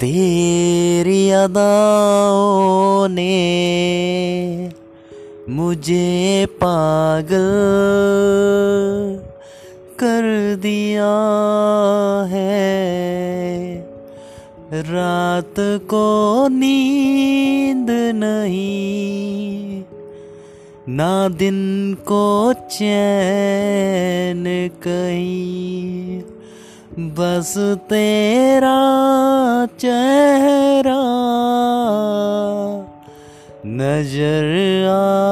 तेरी अदाओं ने मुझे पागल कर दिया है। रात को नींद नहीं, ना दिन को चैन कहीं। बस तेरा चेहरा नज़र आता